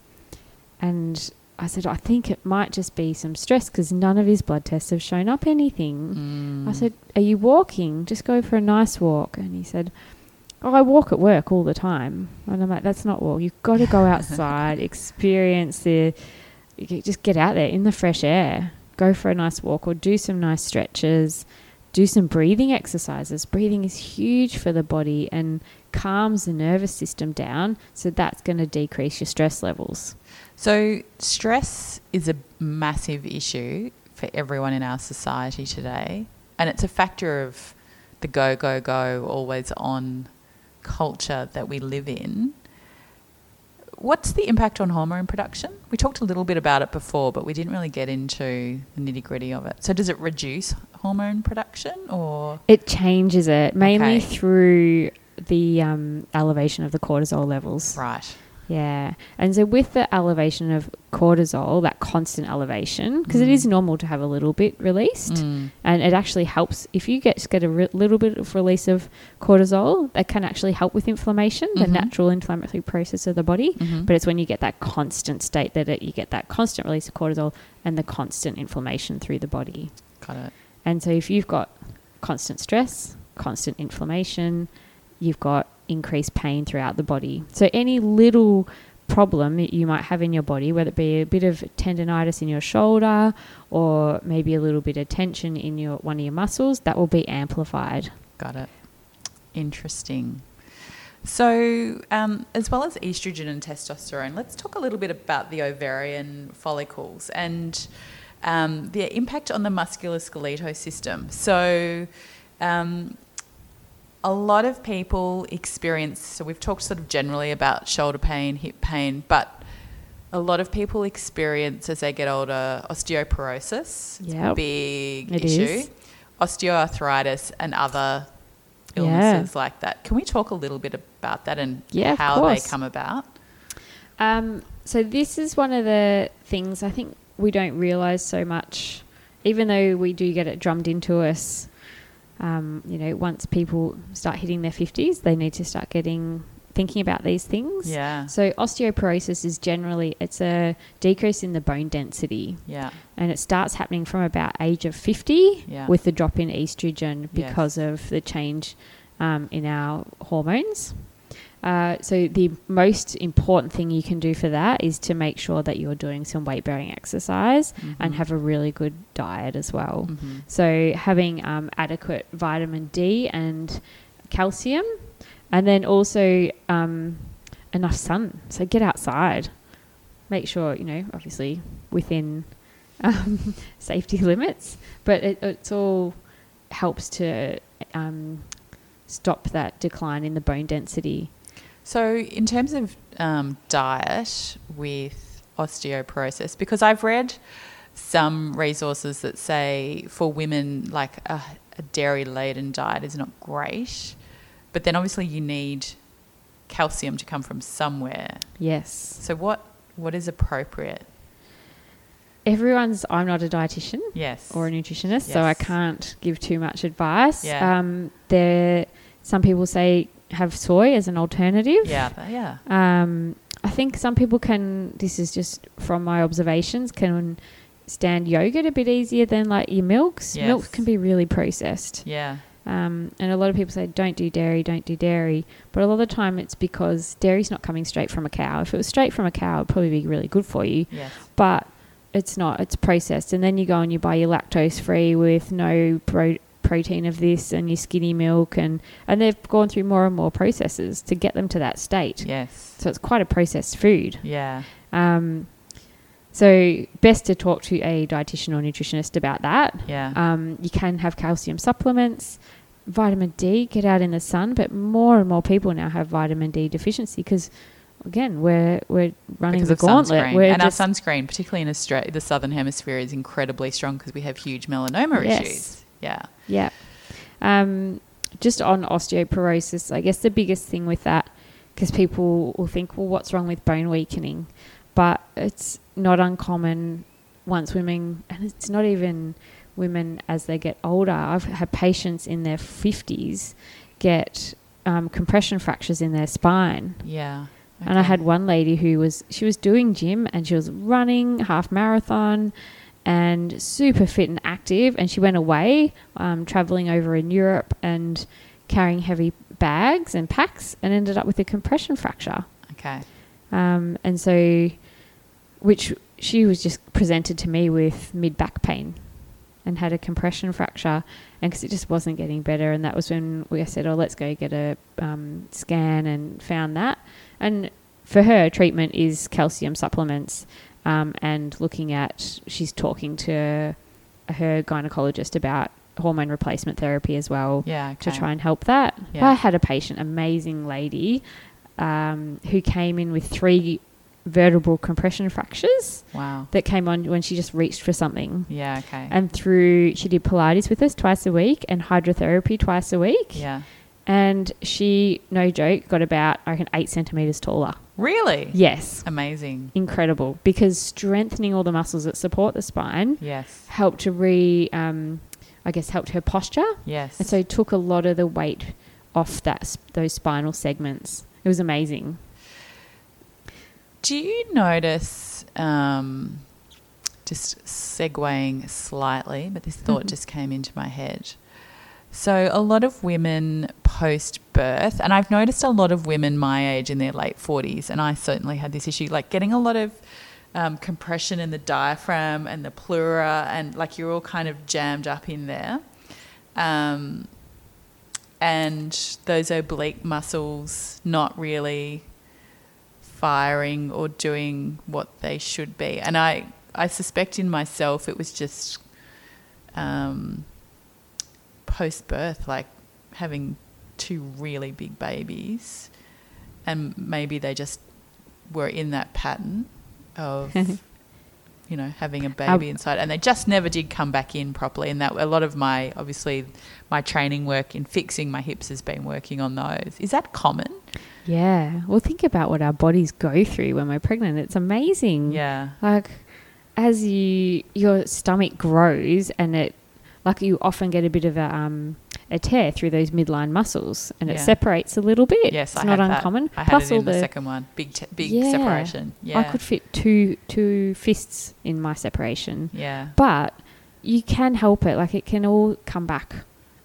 And I said, I think it might just be some stress because none of his blood tests have shown up anything. Mm. I said, Are you walking? Just go for a nice walk. And he said, Oh, I walk at work all the time. And I'm like, That's not walk. You've got to go outside, experience the, you just get out there in the fresh air, go for a nice walk or do some nice stretches, do some breathing exercises. Breathing is huge for the body and calms the nervous system down. So that's going to decrease your stress levels. So, stress is a massive issue for everyone in our society today. And it's a factor of the go, go, go, always on culture that we live in. What's the impact on hormone production? We talked a little bit about it before, but we didn't really get into the nitty gritty of it. So, does it reduce hormone production or? It changes it mainly Okay. through the um, elevation of the cortisol levels. Right. Yeah. And so with the elevation of cortisol, that constant elevation, because it Mm. is normal to have a little bit released, Mm. and it actually helps if you get get a re- little bit of release of cortisol, that can actually help with inflammation, the Mhm. natural inflammatory process of the body. Mhm. But it's when you get that constant state that it, you get that constant release of cortisol and the constant inflammation through the body. Got it. And so if you've got constant stress, constant inflammation, you've got increased pain throughout the body. So any little problem you might have in your body, whether it be a bit of tendonitis in your shoulder or maybe a little bit of tension in your one of your muscles, that will be amplified. Got it. Interesting. So, um, as well as estrogen and testosterone, let's talk a little bit about the ovarian follicles and um, their impact on the musculoskeletal system. So, um, a lot of people experience, so we've talked sort of generally about shoulder pain, hip pain, but a lot of people experience as they get older osteoporosis. It's a big It issue. is. Osteoarthritis and other Yeah. illnesses like that. Can we talk a little bit about that and Yeah, how they come about? Um, so this is one of the things I think we don't realize so much, even though we do get it drummed into us. Um, you know, once people start hitting their fifties, they need to start getting thinking about these things. Yeah. So osteoporosis is generally it's a decrease in the bone density, Yeah. and it starts happening from about age of fifty Yeah. with the drop in estrogen Yes. because of the change um, in our hormones. Uh, so the most important thing you can do for that is to make sure that you're doing some weight bearing exercise and Mhm. have a really good diet as well. Mhm. So having um, adequate vitamin D and calcium, and then also um, enough sun. So get outside. Make sure you know, obviously within um, safety limits, but it, it's all helps to um, stop that decline in the bone density. So, in terms of um, diet with osteoporosis, because I've read some resources that say for women, like a, a dairy laden diet is not great, but then obviously you need calcium to come from somewhere. Yes. So, what what is appropriate? Everyone's. I'm not a dietitian. Yes. or a nutritionist, so I can't give too much advice. Yeah. Um, there, some people say have soy as an alternative. yeah, yeah. Um, I think some people can. This is just from my observations. Can stand yogurt a bit easier than like your milks. Yes. Milk can be really processed. Yeah. Um, and a lot of people say don't do dairy, don't do dairy. But a lot of the time it's because dairy's not coming straight from a cow. If it was straight from a cow, it'd probably be really good for you Yes. but it's not. It's processed, and then you go and you buy your lactose free with no pro- protein of this and your skinny milk, and and they've gone through more and more processes to get them to that state. Yes. So it's quite a processed food. Yeah. Um, so best to talk to a dietitian or nutritionist about that. Yeah. Um, you can have calcium supplements, vitamin D. Get out in the sun, but more and more people now have vitamin D deficiency because. Again, we're we're running because the gauntlet. and our sunscreen, particularly in Australia, the southern hemisphere, is incredibly strong because we have huge melanoma Yes. issues. Yeah. Yeah. Um, just on osteoporosis, I guess the biggest thing with that, because people will think, well, what's wrong with bone weakening? But it's not uncommon once women, and it's not even women as they get older. I've had patients in their 50s get um, compression fractures in their spine. Yeah. And I had one lady who was she was doing gym and she was running half marathon and super fit and active and she went away um, traveling over in Europe and carrying heavy bags and packs and ended up with a compression fracture Okay. um, and so which she was just presented to me with mid back pain and had a compression fracture and because it just wasn't getting better and that was when we said oh let's go get a um, scan and found that and for her treatment is calcium supplements um, and looking at she's talking to her gynecologist about hormone replacement therapy as well Yeah. Okay. to try and help that. Yeah. I had a patient, amazing lady, um, who came in with three vertebral compression fractures Wow. that came on when she just reached for something. Yeah. Okay. And through, she did Pilates with us twice a week and hydrotherapy twice a week. yeah. And she, no joke, got about, I reckon, eight centimeters taller. Really? Yes. Amazing. Incredible. Because strengthening all the muscles that support the spine Yes. helped to re, um, I guess, helped her posture. Yes. And so it took a lot of the weight off that those spinal segments. It was amazing. Do you notice, um, just segueing slightly, but this thought Mhm. just came into my head. So, a lot of women post birth, and I've noticed a lot of women my age in their late 40s, and I certainly had this issue, like getting a lot of um, compression in the diaphragm and the pleura, and like you're all kind of jammed up in there. Um, and those oblique muscles not really firing or doing what they should be. And I, I suspect in myself it was just um, post birth, like having two really big babies, and maybe they just were in that pattern of. You know, having a baby inside, and they just never did come back in properly. And that a lot of my obviously my training work in fixing my hips has been working on those. Is that common? Yeah. Well, think about what our bodies go through when we're pregnant. It's amazing. Yeah. Like as you your stomach grows and it like you often get a bit of a um a tear through those midline muscles and it separates a little bit. Yes, it's I not had that. uncommon. I had Plus it all in the, the second one. Big, te- big Yeah. separation. Yeah. I could fit two two fists in my separation. yeah. but you can help it like it can all come back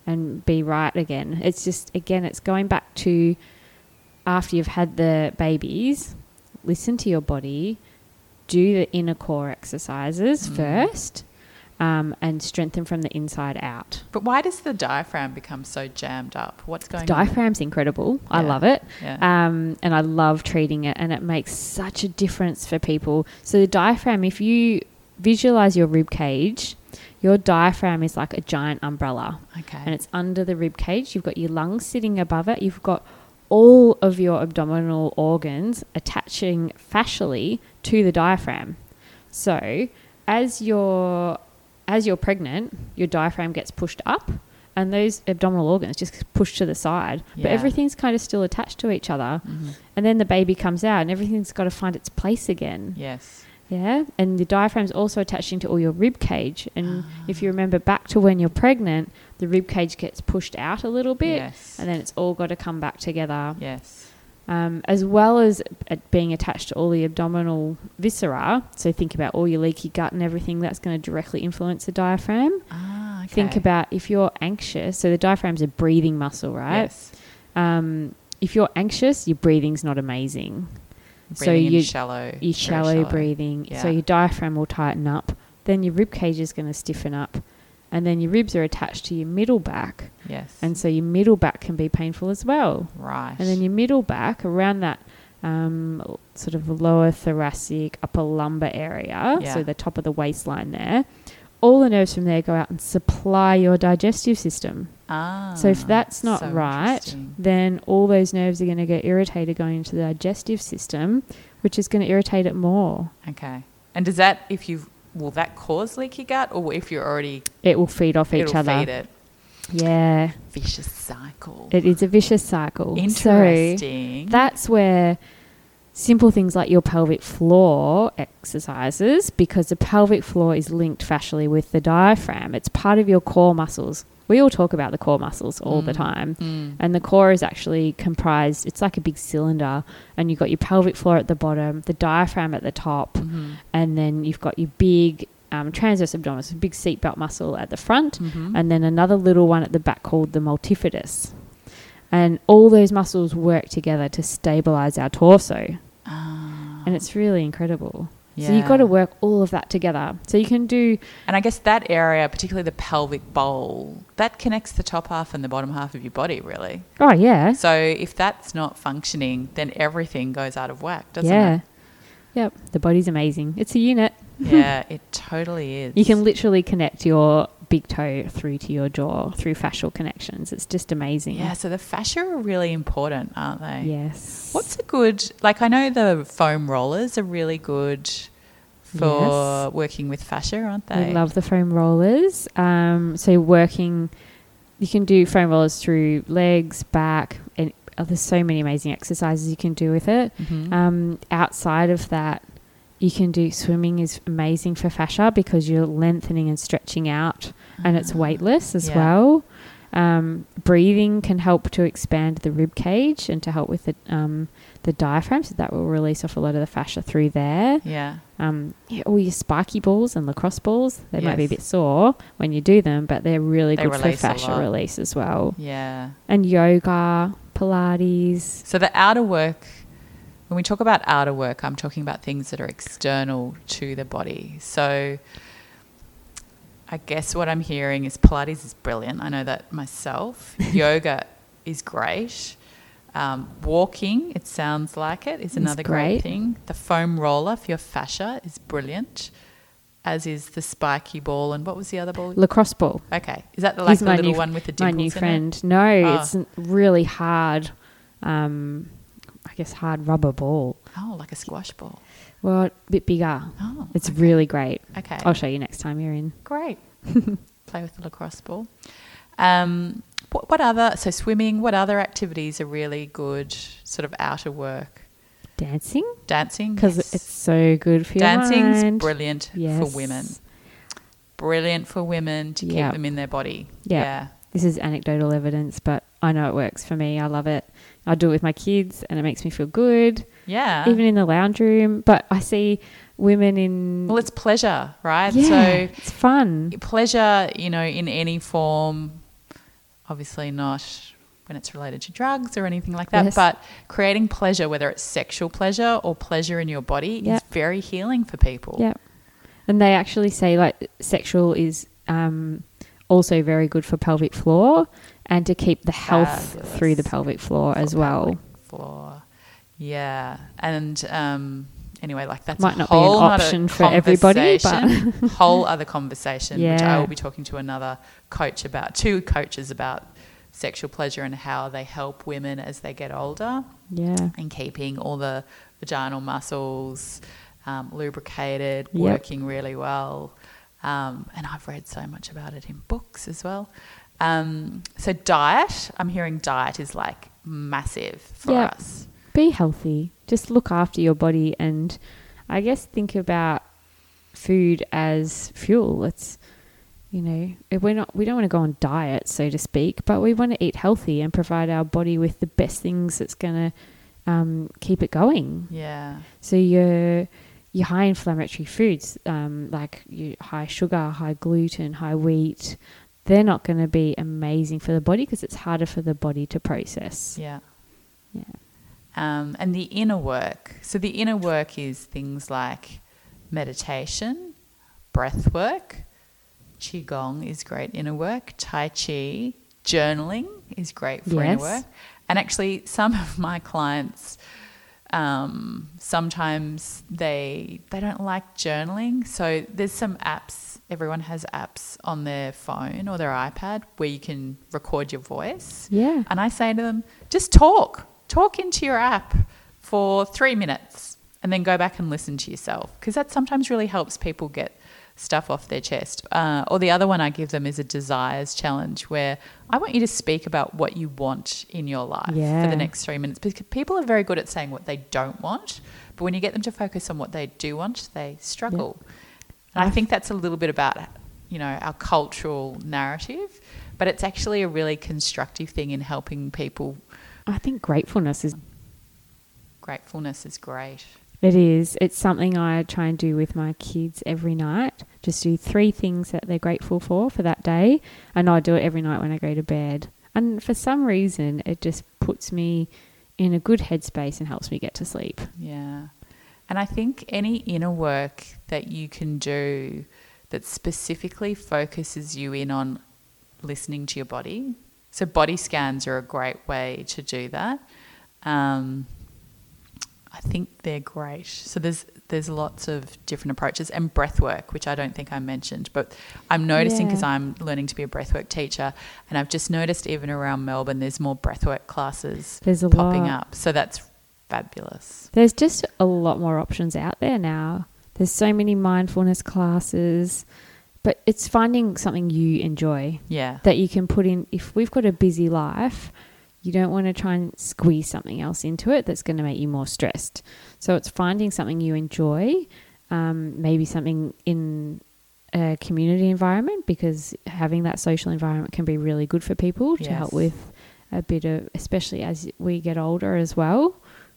and be right again it's just again it's going back to after you've had the babies, listen to your body, do the inner core exercises Mm. first, um, and strengthen from the inside out. But why does the diaphragm become so jammed up? What's going The on? diaphragm's incredible. I love it. Yeah. Um, and I love treating it, and it makes such a difference for people. So, the diaphragm, if you visualize your rib cage, your diaphragm is like a giant umbrella, okay. and it's under the rib cage. You've got your lungs sitting above it. You've got all of your abdominal organs attaching fascially to the diaphragm. So, as you're as you're pregnant, your diaphragm gets pushed up, and those abdominal organs just push to the side. But everything's kind of still attached to each other. Mhm. And then the baby comes out, and everything's got to find its place again. Yes. Yeah, and the diaphragm's also attaching to all your rib cage. And if Ah. you remember back to when you're pregnant, the rib cage gets pushed out a little bit, Yes. and then it's all got to come back together. yes. Um, as well as it being attached to all the abdominal viscera. So think about all your leaky gut and everything that's going to directly influence the diaphragm. Ah, okay. Think about if you're anxious. So the diaphragm's a breathing muscle, right? Yes. Um, if you're anxious, your breathing's not amazing. So Breathing in you- shallow. you very shallow, breathing, so your diaphragm will tighten up. Then your rib cage is going to stiffen up, and then your ribs are attached to your middle back, Yes. and so your middle back can be painful as well. right. And then your middle back around that um, sort of lower thoracic, upper lumbar area, Yeah. so the top of the waistline there. All the nerves from there go out and supply your digestive system. ah, So if that's not so right, then all those nerves are going to get irritated going into the digestive system, which is going to irritate it more. Okay. And does that, if you, will that cause leaky gut, or if you're already, It will feed off each other. feed it? Yeah, Vicious cycle. it is a vicious cycle. Interesting. So that's where simple things like your pelvic floor exercises, because the pelvic floor is linked fascially with the diaphragm. It's part of your core muscles. We all talk about the core muscles all the Mm. time. Mm. And the core is actually comprised, it's like a big cylinder, and you've got your pelvic floor at the bottom, the diaphragm at the top, Mhm. and then you've got your big um, transverse abdominis, a big seatbelt muscle at the front, Mhm. and then another little one at the back called the multifidus. And all those muscles work together to stabilize our torso. Ah, And it's really incredible. So you've got to work all of that together. So you can do, And I guess that area, particularly the pelvic bowl, that connects the top half and the bottom half of your body, really. oh, yeah. So if that's not functioning, then everything goes out of whack, doesn't yeah. it? Yep. The body's amazing. It's a unit. Yeah, it totally is. You can literally connect your big toe through to your jaw through fascial connections. It's just amazing. Yeah, so the fascia are really important, aren't they? Yes. What's a good, like, I know the foam rollers are really good for Yes. working with fascia, aren't they? We love the foam rollers. Um, so working, you can do foam rollers through legs, back, and oh, there's so many amazing exercises you can do with it. Mhm. Um, outside of that, you can do swimming is amazing for fascia because you're lengthening and stretching out, and it's Ah. weightless as Yeah. well. Um, breathing can help to expand the rib cage and to help with the um, the diaphragm, so that will release off a lot of the fascia through there. Yeah. Um, yeah, all your spiky balls and lacrosse balls, they might be a bit sore when you do them, but they're really They good for fascia release as well. Yeah. And yoga, Pilates. So the outer work, when we talk about outer work, I'm talking about things that are external to the body. So I guess what I'm hearing is Pilates is brilliant. I know that myself. Yoga is great. Um, walking, it sounds like it, is another great. great. thing. The foam roller for your fascia is brilliant, as is the spiky ball. And what was the other ball? Lacrosse ball. Okay, is that the, like the little new- one with the My new in it? friend. No, Ah. it's really hard, um, I guess, hard rubber ball. Oh, like a squash ball. Well, a bit bigger. Oh, It's okay. really great. okay. I'll show you next time you're in. Great. Play with the lacrosse ball. Um, what, what other, so swimming, what other activities are really good sort of outer work? Dancing Dancing? because yes. it's so good for your Dancing's brilliant Yes. for women. Brilliant for women to keep them in their body. Yep. Yeah. This is anecdotal evidence, but I know it works for me. I love it. I do it with my kids, and it makes me feel good, Yeah. even in the lounge room. But I see women in. well, it's pleasure, right? yeah, So it's fun. pleasure, you know, in any form, obviously not when it's related to drugs or anything like that. Yes. But creating pleasure, whether it's sexual pleasure or pleasure in your body, Yep. is very healing for people. Yeah. And they actually say like sexual is um, also very good for pelvic floor and to keep the health Fabulous. through the pelvic floor as well. Floor. Yeah. And um, anyway, like that's Might a not be an option for everybody, but- conversation, whole other conversation, which I will be talking to another coach about, two coaches about sexual pleasure and how they help women as they get older Yeah. and keeping all the vaginal muscles um, lubricated, Yep. working really well. Um, and I've read so much about it in books as well. Um, so diet, I'm hearing diet is like massive for Yep. us. Be healthy. Just look after your body and I guess think about food as fuel. It's you know, if we're not we don't want to go on diet, so to speak, but we want to eat healthy and provide our body with the best things that's going to um, keep it going. Yeah. So your your high inflammatory foods, um, like your high sugar, high gluten, high wheat, they're not going to be amazing for the body because it's harder for the body to process. Yeah. Yeah. Um, and the inner work. So the inner work is things like meditation, breath work, qigong is great inner work, tai chi, journaling is great for inner Yes. work. And actually, some of my clients um, sometimes they they don't like journaling. So there's some apps. Everyone has apps on their phone or their iPad where you can record your voice. Yeah. And I say to them, just talk. Talk into your app for three minutes and then go back and listen to yourself because that sometimes really helps people get stuff off their chest. Uh, or the other one I give them is a desires challenge where I want you to speak about what you want in your life for the next three minutes because people are very good at saying what they don't want. But when you get them to focus on what they do want, they struggle. And I think that's a little bit about, you know, our cultural narrative, but it's actually a really constructive thing in helping people. I think gratefulness is Gratefulness is great. it is. It's something I try and do with my kids every night. Just do three things that they're grateful for for that day, and I do it every night when I go to bed. And for some reason, it just puts me in a good headspace and helps me get to sleep. Yeah. And I think any inner work that you can do that specifically focuses you in on listening to your body. So, body scans are a great way to do that. Um, I think they're great. So there's there's lots of different approaches and breath work, which I don't think I mentioned, but I'm noticing because Yeah. I'm learning to be a breathwork teacher, and I've just noticed even around Melbourne, there's more breathwork classes There's a popping lot. up. So that's fabulous. There's just a lot more options out there now. There's so many mindfulness classes, but it's finding something you enjoy Yeah. that you can put in. If we've got a busy life, you don't want to try and squeeze something else into it that's going to make you more stressed. So it's finding something you enjoy, um, maybe something in a community environment because having that social environment can be really good for people to help with a bit of, especially as we get older as well.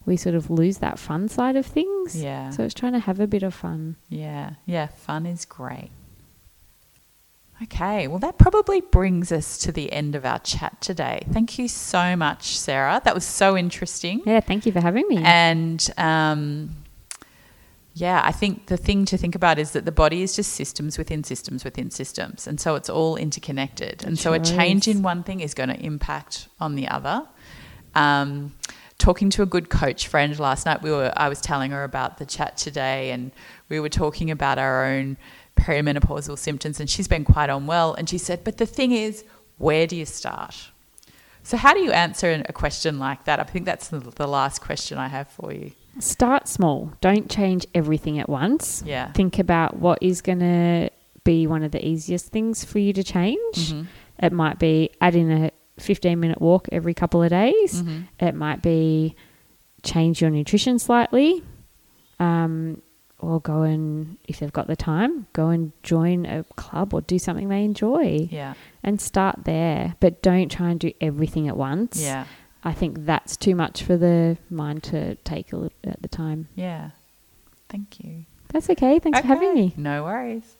We sort of lose that fun side of things. Yeah. So it's trying to have a bit of fun. Yeah, yeah, fun is great. Okay, well, that probably brings us to the end of our chat today. Thank you so much, Sarah. That was so interesting. Yeah, thank you for having me. And um, yeah, I think the thing to think about is that the body is just systems within systems within systems. And so it's all interconnected. And so a change is. in one thing is going to impact on the other. Um, talking to a good coach friend last night, we were I was telling her about the chat today and we were talking about our own perimenopausal symptoms and she's been quite unwell and she said, "But the thing is, where do you start?" So how do you answer a question like that? I think that's the, last question I have for you. Start small. Don't change everything at once. Yeah. Think about what is going to be one of the easiest things for you to change. Mhm. It might be adding a 15 minute walk every couple of days. Mhm. It might be change your nutrition slightly. Um, or go and, if they've got the time, go and join a club or do something they enjoy Yeah. and start there. But don't try and do everything at once. Yeah. I think that's too much for the mind to take at the time. Yeah. Thank you. That's okay. Thanks for having me. No worries.